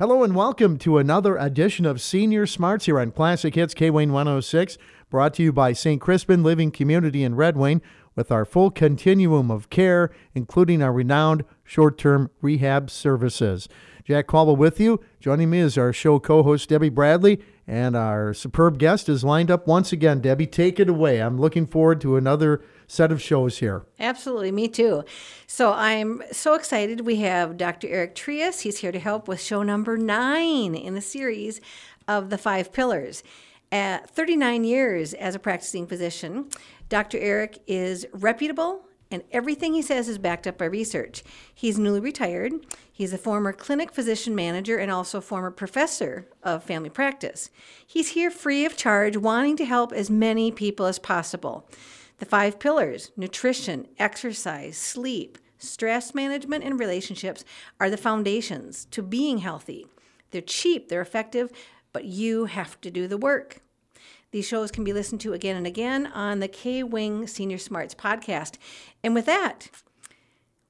Hello and welcome to another edition of Senior Smarts here on Classic Hits K Wayne 106, brought to you by St. Crispin Living Community in Red Wing with our full continuum of care, including our renowned short term rehab services. Jack Caldwell with you. Joining me is our show co host, Debbie Bradley, and our superb guest is lined up once again. Debbie, take it away. I'm looking forward to another set of shows here. Absolutely, me too. So I'm so excited. We have Dr. Eric Trias. He's here to help with show number nine in the series of the five pillars. At 39 years as a practicing physician, Dr. Eric is reputable and everything he says is backed up by research. He's newly retired. He's a former clinic physician manager and also former professor of family practice. He's here free of charge, wanting to help as many people as possible. The five pillars nutrition, exercise, sleep, stress management, and relationships are the foundations to being healthy. They're cheap, they're effective, but you have to do the work. These shows can be listened to again and again on the K Wing Senior Smarts podcast. And with that,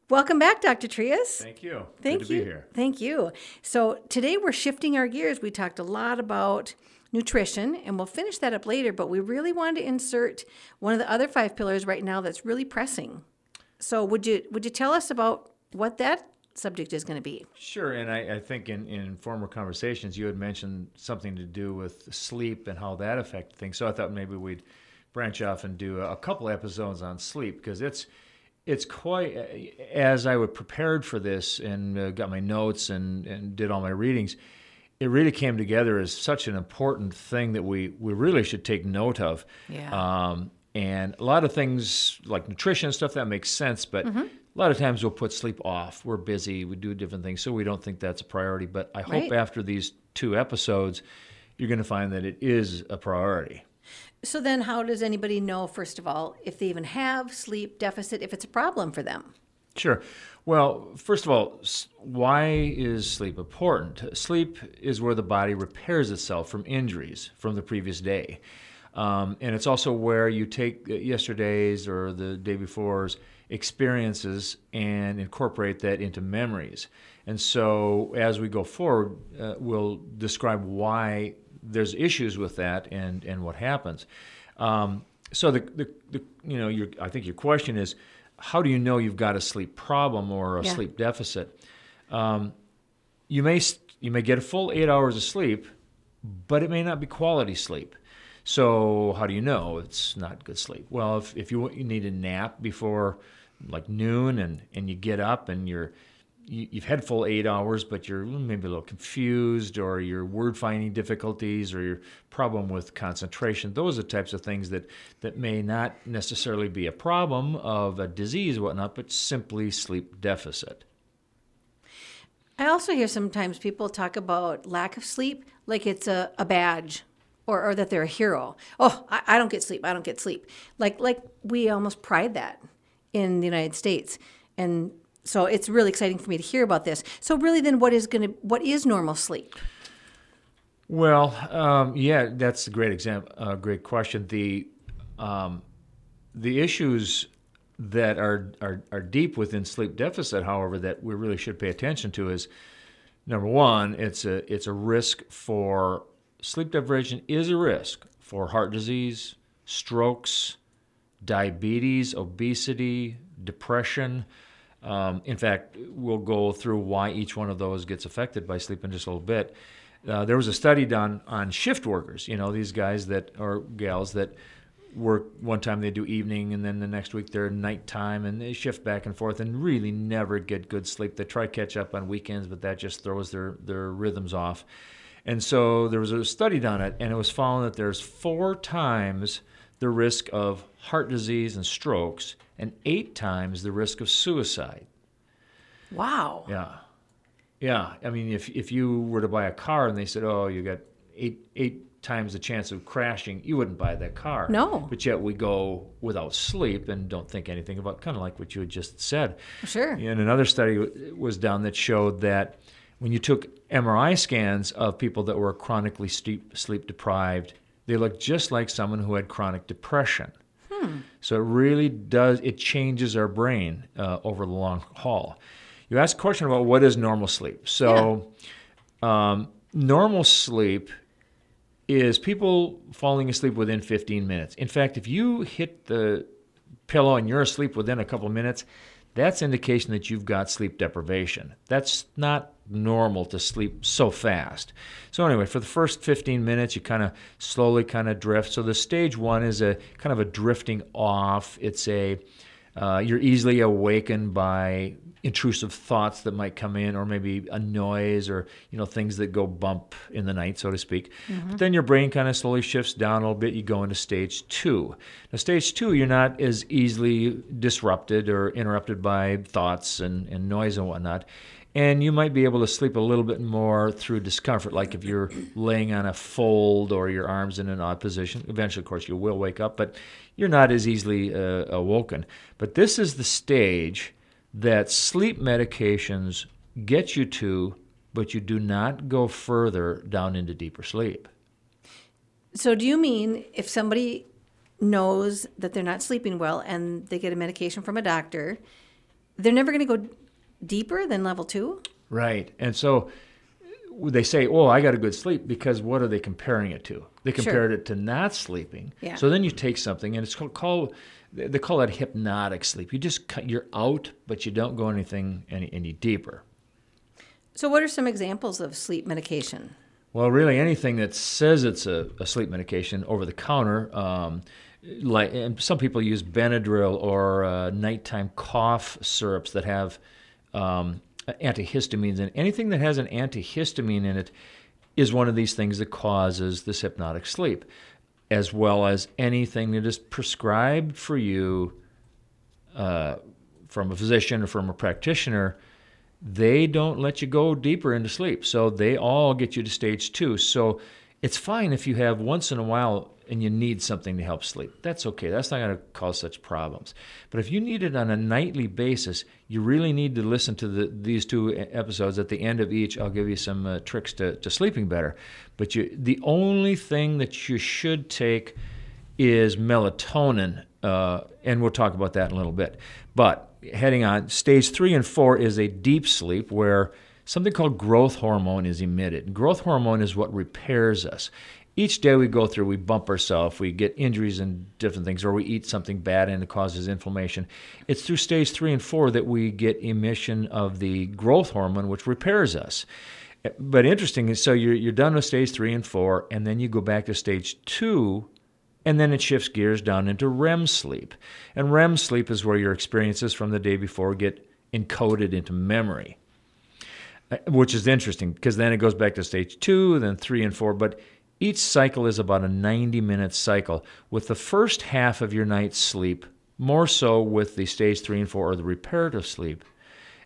welcome back, Dr. Trias. Thank you. Thank Good you. to be here. Thank you. So today we're shifting our gears. We talked a lot about nutrition, and we'll finish that up later, but we really wanted to insert one of the other five pillars right now that's really pressing. So would you would you tell us about what that subject is going to be? Sure, and I, I think in, in former conversations you had mentioned something to do with sleep and how that affected things. So I thought maybe we'd branch off and do a, couple episodes on sleep because it's it's quite as I was prepared for this and uh, got my notes and, and did all my readings. It really came together as such an important thing that we, we really should take note of. Yeah. Um, and a lot of things like nutrition and stuff that makes sense, but Mm-hmm. a lot of times we'll put sleep off. We're busy, we do different things, so we don't think that's a priority. But I hope after these two episodes, you're going to find that it is a priority. So then how does anybody know first of all if they even have sleep deficit if it's a problem for them? Sure. Well, first of all, why is sleep important? Sleep is where the body repairs itself from injuries from the previous day. Um, and it's also where you take yesterday's or the day before's experiences and incorporate that into memories. And so as we go forward, uh, we'll describe why there's issues with that and, and what happens. Um, so the, the, the you know your I think your question is how do you know you've got a sleep problem or a Yeah. sleep deficit? Um, you may you may get a full eight hours of sleep, but it may not be quality sleep. So how do you know it's not good sleep? Well, if, if you, you need a nap before like noon and, and you get up and you're you, you've had full eight hours, but you're maybe a little confused, or your word finding difficulties, or your problem with concentration. Those are types of things that, that may not necessarily be a problem of a disease whatnot, but simply sleep deficit. I also hear sometimes people talk about lack of sleep like it's a, a badge or, or that they're a hero. Oh, I, I don't get sleep. I don't get sleep. Like like we almost pride that in the United States. And so it's really exciting for me to hear about this. So really then what is gonna what is normal sleep? Well, um, yeah, that's a great example. Uh, great question. The um, the issues that are, are are deep within sleep deficit, however, that we really should pay attention to is number one, it's a it's a risk for sleep deprivation is a risk for heart disease, strokes, diabetes, obesity, depression. Um, in fact, we'll go through why each one of those gets affected by sleep in just a little bit. Uh, there was a study done on shift workers. You know, these guys that or gals that work one time they do evening and then the next week they're nighttime and they shift back and forth and really never get good sleep. They try catch up on weekends, but that just throws their their rhythms off. And so there was a study done it, and it was found that there's four times the risk of heart disease and strokes, and eight times the risk of suicide. Wow. Yeah, yeah. I mean, if if you were to buy a car and they said, "Oh, you got eight eight times the chance of crashing," you wouldn't buy that car. No. But yet we go without sleep and don't think anything about kind of like what you had just said. Sure. And another study was done that showed that when you took MRI scans of people that were chronically sleep, sleep deprived, they look just like someone who had chronic depression. So it really does, it changes our brain uh, over the long haul. You asked a question about what is normal sleep. So Um, normal sleep is people falling asleep within 15 minutes. In fact, if you hit the pillow and you're asleep within a couple of minutes, that's indication that you've got sleep deprivation. That's not normal to sleep so fast. So anyway, for the first 15 minutes, you kind of slowly kind of drift. So the stage one is a kind of a drifting off. It's a uh, you're easily awakened by intrusive thoughts that might come in, or maybe a noise, or you know things that go bump in the night, so to speak. Mm-hmm. But then your brain kind of slowly shifts down a little bit. You go into stage two. Now, stage two, you're not as easily disrupted or interrupted by thoughts and, and noise and whatnot and you might be able to sleep a little bit more through discomfort like if you're laying on a fold or your arms in an odd position. Eventually of course you will wake up but you're not as easily uh, awoken. But this is the stage that sleep medications get you to but you do not go further down into deeper sleep. So do you mean if somebody knows that they're not sleeping well and they get a medication from a doctor they're never going to go deeper than level two? Right. And so they say, "Oh, I got a good sleep," because what are they comparing it to? They compared sure. it to not sleeping. Yeah. So then you take something, and it's called, called they call it hypnotic sleep. You just cut, you're out, but you don't go anything any, any deeper. So, what are some examples of sleep medication? Well, really, anything that says it's a, a sleep medication over the counter. Um, like, and some people use Benadryl or uh, nighttime cough syrups that have um, antihistamines, and anything that has an antihistamine in it is one of these things that causes this hypnotic sleep, as well as anything that is prescribed for you uh, from a physician or from a practitioner. They don't let you go deeper into sleep, so they all get you to stage two. So it's fine if you have once in a while and you need something to help sleep. That's okay. That's not going to cause such problems. But if you need it on a nightly basis, you really need to listen to the, these two episodes. At the end of each, I'll give you some uh, tricks to, to sleeping better. But you, the only thing that you should take is melatonin, uh, and we'll talk about that in a little bit. But heading on, stage three and four is a deep sleep where something called growth hormone is emitted. Growth hormone is what repairs us each day we go through, we bump ourselves, we get injuries and different things, or we eat something bad and it causes inflammation. It's through stage three and four that we get emission of the growth hormone, which repairs us. But interesting is so you're, you're done with stage three and four, and then you go back to stage two, and then it shifts gears down into REM sleep. And REM sleep is where your experiences from the day before get encoded into memory, uh, which is interesting because then it goes back to stage two, then three and four. But each cycle is about a 90 minute cycle, with the first half of your night's sleep more so with the stage three and four or the reparative sleep,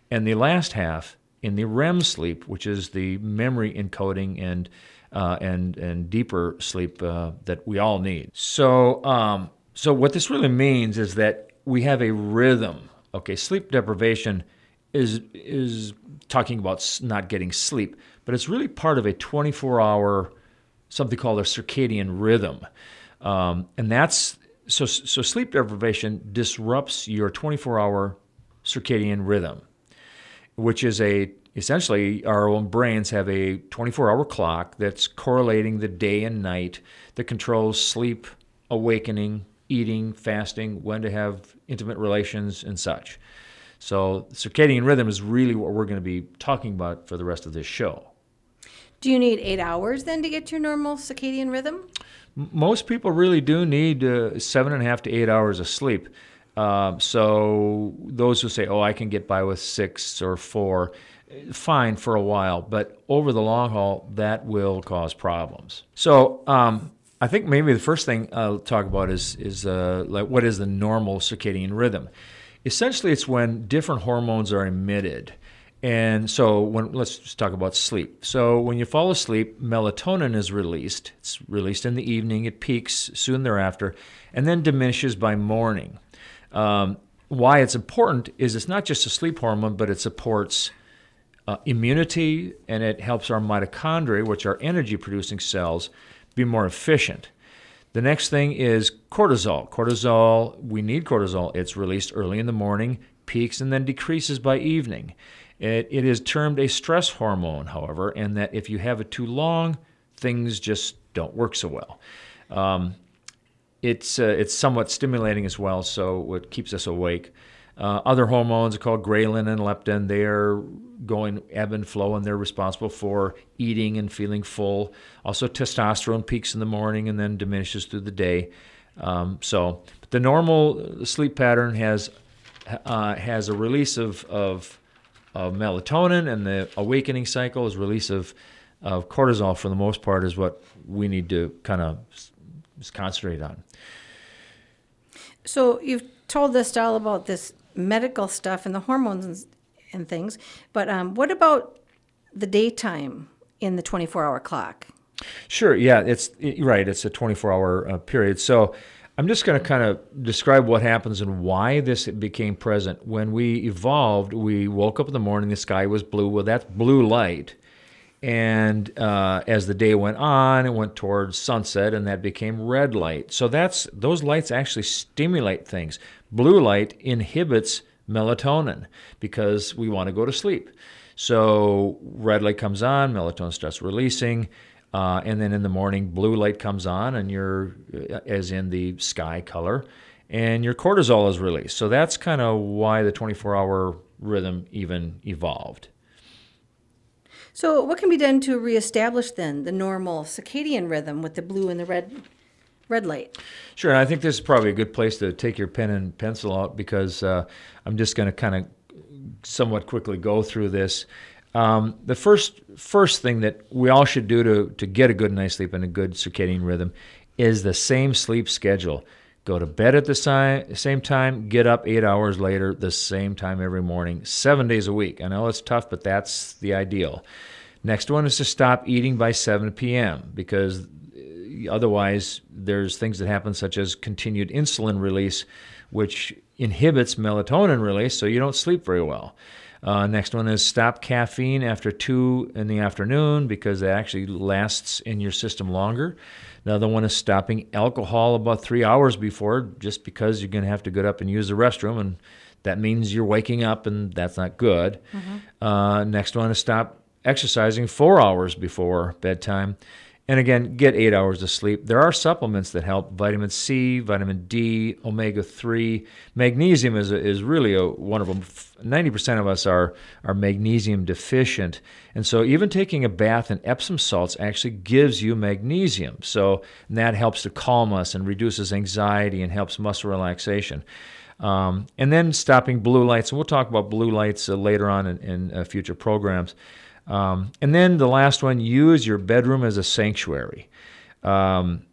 and the last half in the REM sleep, which is the memory encoding and uh, and and deeper sleep uh, that we all need. So um, so what this really means is that we have a rhythm. Okay, sleep deprivation is is talking about not getting sleep, but it's really part of a 24 hour something called a circadian rhythm. Um, and that's so, so sleep deprivation disrupts your 24 hour circadian rhythm, which is a essentially our own brains have a 24 hour clock that's correlating the day and night that controls sleep, awakening, eating, fasting, when to have intimate relations, and such. So, circadian rhythm is really what we're going to be talking about for the rest of this show. Do you need eight hours then to get your normal circadian rhythm? Most people really do need uh, seven and a half to eight hours of sleep. Uh, so those who say, "Oh, I can get by with six or four, fine for a while, but over the long haul, that will cause problems. So um, I think maybe the first thing I'll talk about is is uh, like what is the normal circadian rhythm. Essentially, it's when different hormones are emitted. And so when let's just talk about sleep. So when you fall asleep, melatonin is released. It's released in the evening. It peaks soon thereafter, and then diminishes by morning. Um, why it's important is it's not just a sleep hormone, but it supports uh, immunity and it helps our mitochondria, which are energy-producing cells, be more efficient. The next thing is cortisol. Cortisol, we need cortisol. It's released early in the morning peaks and then decreases by evening. It, it is termed a stress hormone, however, and that if you have it too long, things just don't work so well. Um, it's uh, it's somewhat stimulating as well, so it keeps us awake. Uh, other hormones are called ghrelin and leptin. They are going ebb and flow, and they're responsible for eating and feeling full. Also, testosterone peaks in the morning and then diminishes through the day. Um, so, the normal sleep pattern has uh, has a release of, of of melatonin, and the awakening cycle is release of of cortisol. For the most part, is what we need to kind of concentrate on. So you've told us all about this medical stuff and the hormones and, and things, but um, what about the daytime in the 24-hour clock? Sure. Yeah, it's right. It's a 24-hour uh, period. So I'm just going to kind of describe what happens and why this became present. When we evolved, we woke up in the morning, the sky was blue. Well, that's blue light. And uh, as the day went on, it went towards sunset, and that became red light. So that's those lights actually stimulate things. Blue light inhibits melatonin because we want to go to sleep. So red light comes on, melatonin starts releasing, uh, and then in the morning, blue light comes on, and you're uh, as in the sky color, and your cortisol is released. So that's kind of why the 24-hour rhythm even evolved. So, what can be done to reestablish then the normal circadian rhythm with the blue and the red red light? Sure, and I think this is probably a good place to take your pen and pencil out because uh, I'm just going to kind of somewhat quickly go through this. Um, the first first thing that we all should do to to get a good night's sleep and a good circadian rhythm is the same sleep schedule. Go to bed at the si- same time, get up eight hours later, the same time every morning, seven days a week. I know it's tough, but that's the ideal. Next one is to stop eating by 7 p.m. because uh, otherwise there's things that happen such as continued insulin release, which inhibits melatonin release, so you don't sleep very well. Uh, next one is stop caffeine after 2 in the afternoon because it actually lasts in your system longer. Another one is stopping alcohol about three hours before, just because you're going to have to get up and use the restroom, and that means you're waking up, and that's not good. Mm-hmm. Uh, next one is stop exercising four hours before bedtime. And again, get eight hours of sleep. There are supplements that help vitamin C, vitamin D, omega 3. Magnesium is, a, is really a, one of them. 90% of us are, are magnesium deficient. And so, even taking a bath in Epsom salts actually gives you magnesium. So, that helps to calm us and reduces anxiety and helps muscle relaxation. Um, and then stopping blue lights. And we'll talk about blue lights uh, later on in, in uh, future programs. Um, and then the last one use your bedroom as a sanctuary. Um,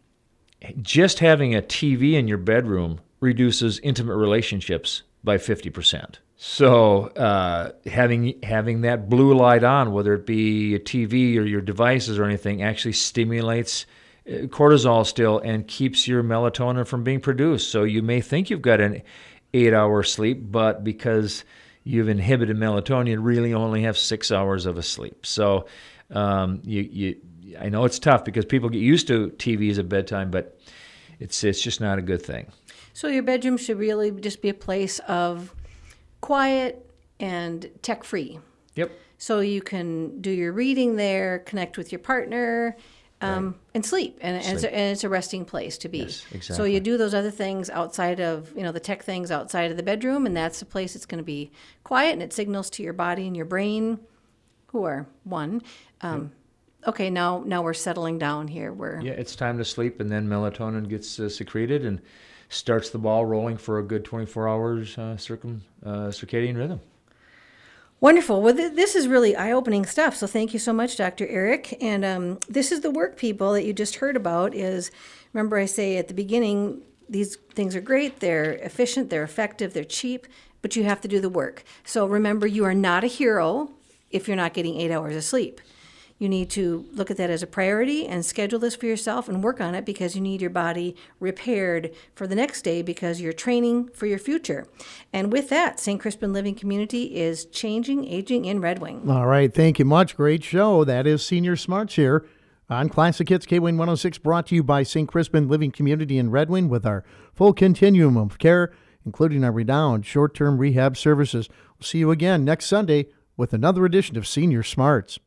just having a TV in your bedroom reduces intimate relationships by 50%. So uh, having having that blue light on, whether it be a TV or your devices or anything, actually stimulates uh, cortisol still and keeps your melatonin from being produced. So you may think you've got an eight-hour sleep, but because you've inhibited melatonin, really only have six hours of a sleep. So um, you, you, I know it's tough because people get used to TVs at bedtime, but it's it's just not a good thing. So your bedroom should really just be a place of quiet and tech free. Yep. So you can do your reading there, connect with your partner, um, right. and sleep. And, sleep. And, it's a, and, it's a, resting place to be. Yes, exactly. So you do those other things outside of, you know, the tech things outside of the bedroom, and that's a place that's going to be quiet and it signals to your body and your brain, who are one. Um, yep. Okay, now now we're settling down here. We're yeah, it's time to sleep, and then melatonin gets uh, secreted and starts the ball rolling for a good 24 hours uh, circum uh, circadian rhythm. Wonderful. Well, th- this is really eye opening stuff. So thank you so much, Dr. Eric. And um, this is the work, people, that you just heard about. Is remember I say at the beginning these things are great. They're efficient. They're effective. They're cheap. But you have to do the work. So remember, you are not a hero if you're not getting eight hours of sleep. You need to look at that as a priority and schedule this for yourself and work on it because you need your body repaired for the next day because you're training for your future. And with that, St. Crispin Living Community is changing aging in Red Wing. All right. Thank you much. Great show. That is Senior Smarts here on Classic Hits KWIN 106, brought to you by St. Crispin Living Community in Red Wing with our full continuum of care including our renowned short term rehab services. We'll see you again next Sunday with another edition of Senior Smarts.